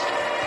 Podcast.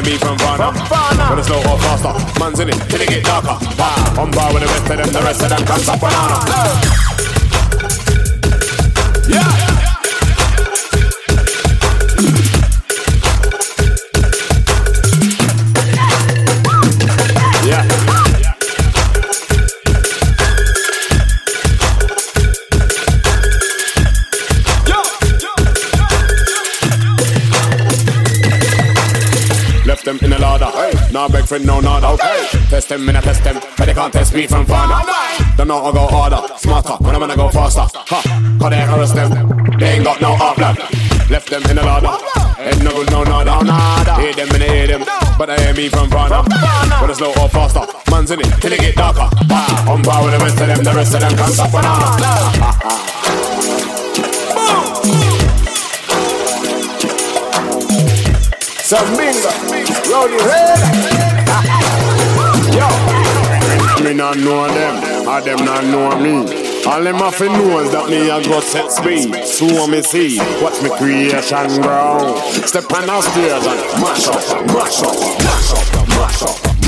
Ain't me from Ghana. But it's slow or faster, man's in it, till it get darker. On bar with the rest of them, the rest of them can't stop banana. Left them in a ladder. Hey. Now beg friend, no nada. Okay. Test them, me not test them, but they can't test me from far. Don't know I go harder, smarter, when I'm gonna go faster. Ha, cause they arrest them, they ain't got no heart blood. Left them in a ladder. Head no good, no nada. nada. Hate them and they hate them, but I ain't me from Varna. But it's slow or faster, man's in it till it get darker. On par with the rest of them, the rest of them can't stop banana. Some bingo, round your. Yo, me not know them, or them not know me. All them have to know is that me a go set speed. So me see, watch me creation grow. Step on the stairs and mash up, mash up, mash up, mash up,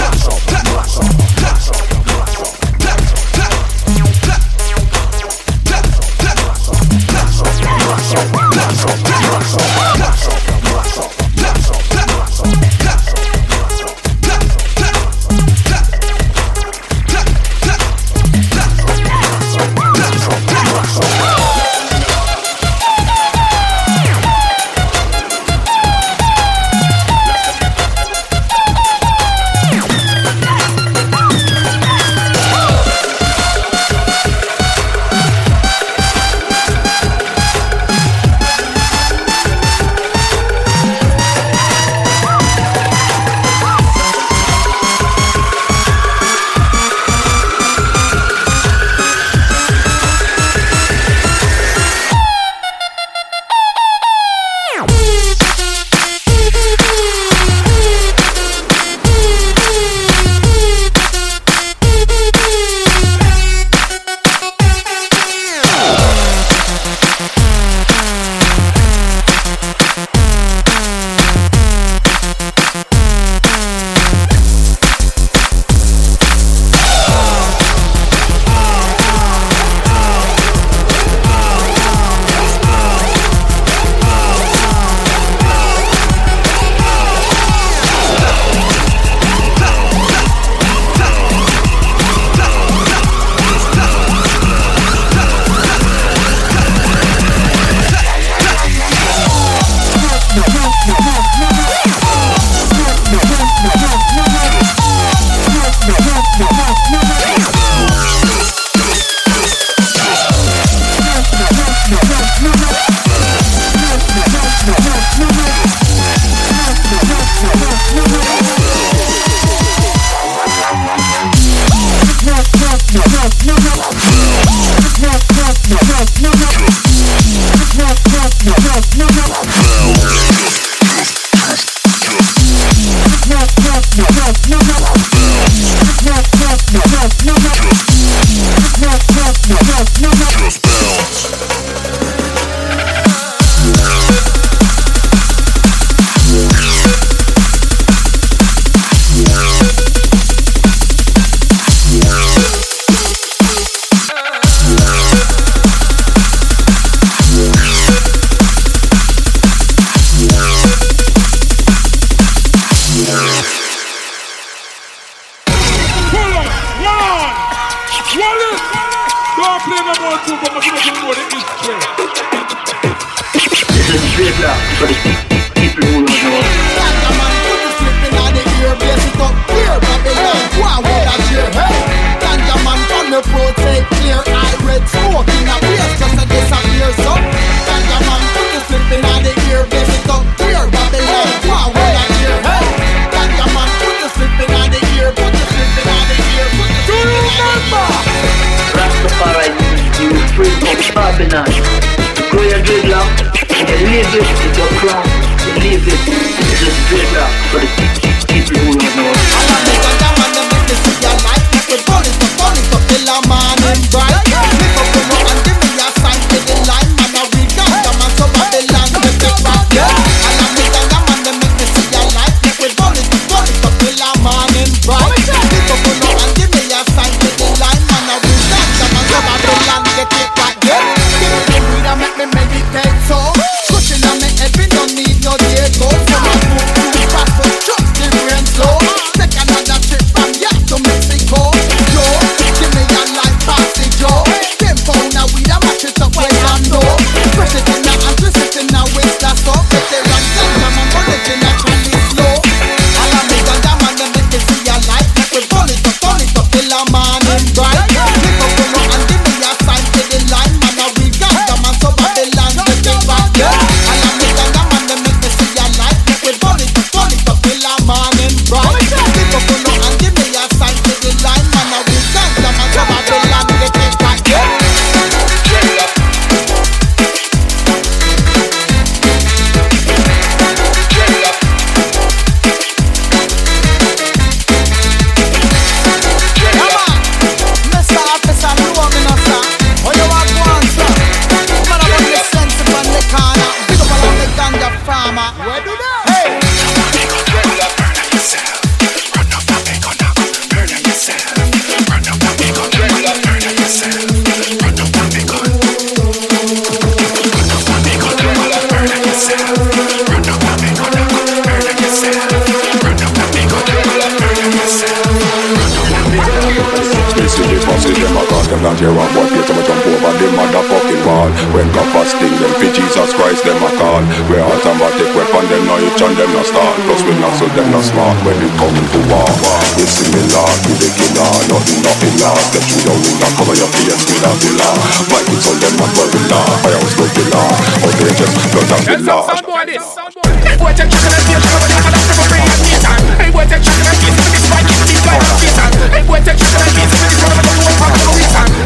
and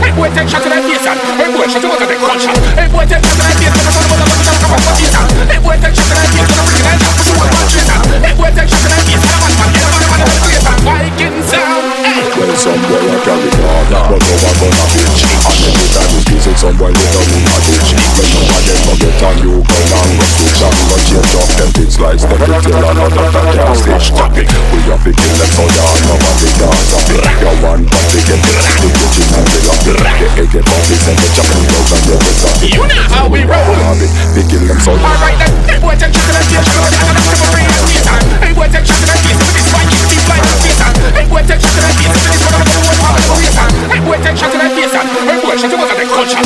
Hey boy, take chocolate me time. Creator. Viking sound. Hey. Well, some boy a carry dog, but no one gonna bitch And every time you visit some boy with a moon. A ditch When no one them forget and you go down go switch And go change up them things like step it till another that can't topic We have to kill them so ya nobody can stop it You one but they get it, the kitchen and the lobby The egg get off this and the chopping goes and the rest of it. You know how we roll. They kill them so Alright then, hey boy, take chocolate beer, chocolate beer, chocolate beer, bring it time. Hey boy, take chocolate beer, so this fight keep deep like a season. Hey boy, take chocolate beer, so this one of the one pop for a reason. Hey boy, take chocolate beer, son. Hey boy, shut up, the culture.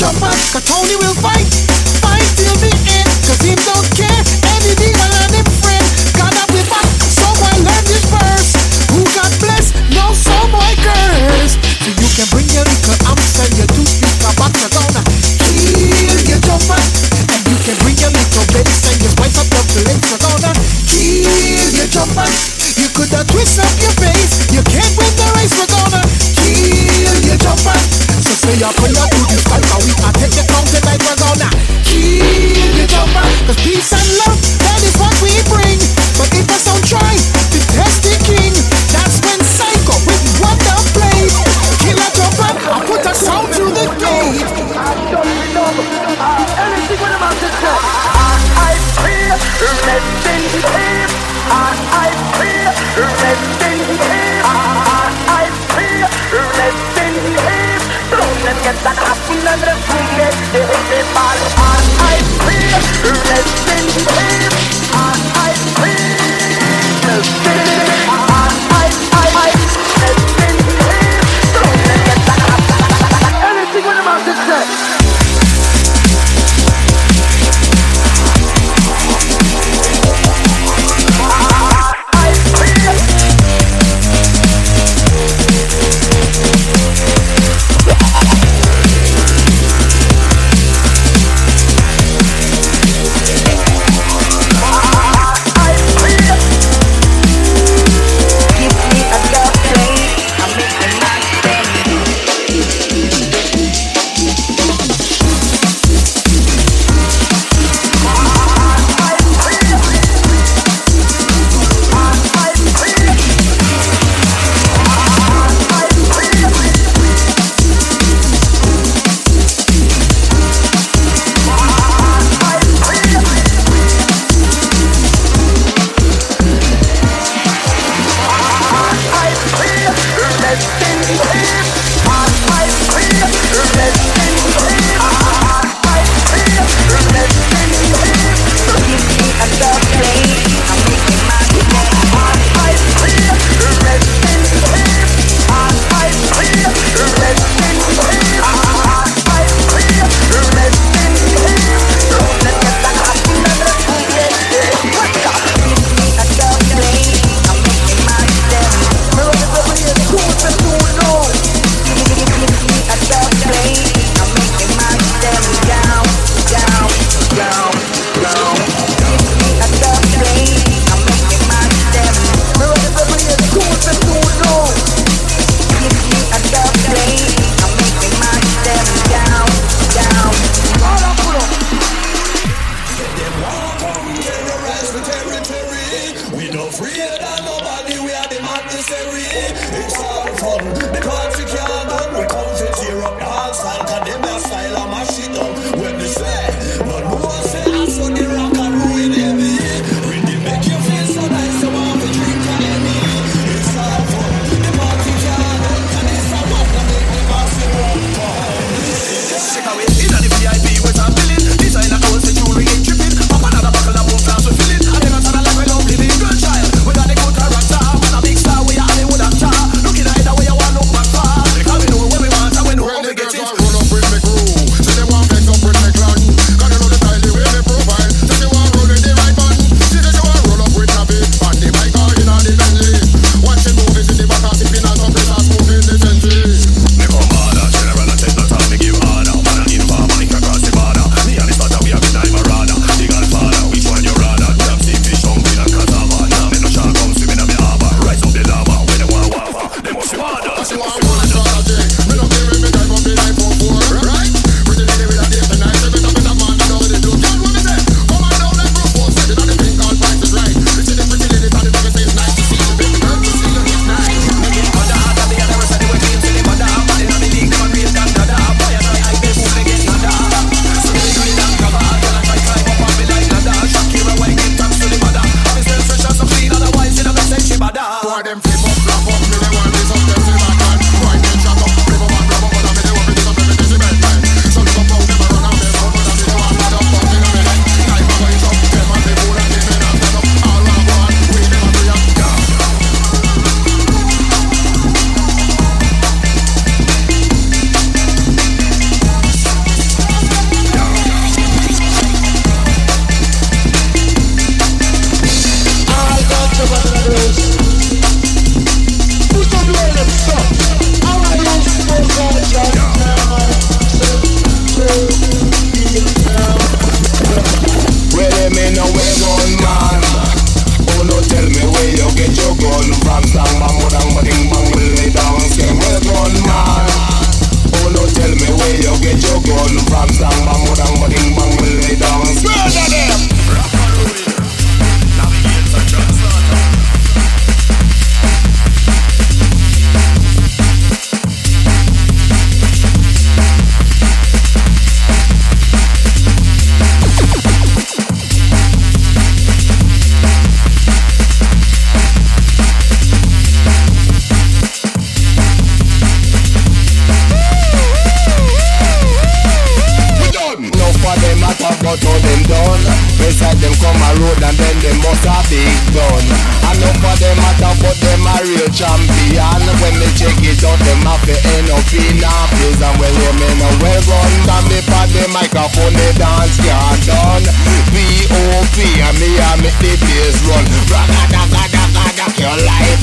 Jump mind, cause Tony will fight, fight till the end, cause he don't care, and he be alive.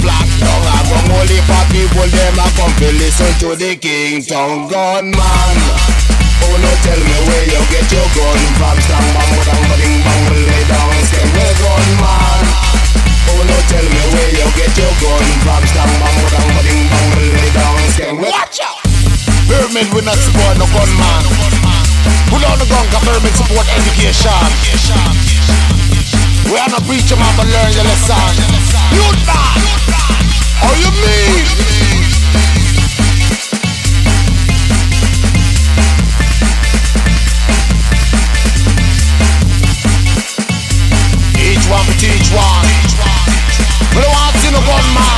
Locked down I from only for people them a come to listen to the King Tongue. Gunman. Oh no tell me where you get your gun from. Stand bang bang bang bang lay down Say well gun man Oh no tell me where you get your gun from. Stand bang bang bang bang lay down Say well Watch out. Pyramid we not support no gunman. Pull on the gun cause pyramid support education. We are not preacher man but learn your lesson you mean? Each one each one. We don't want to see no.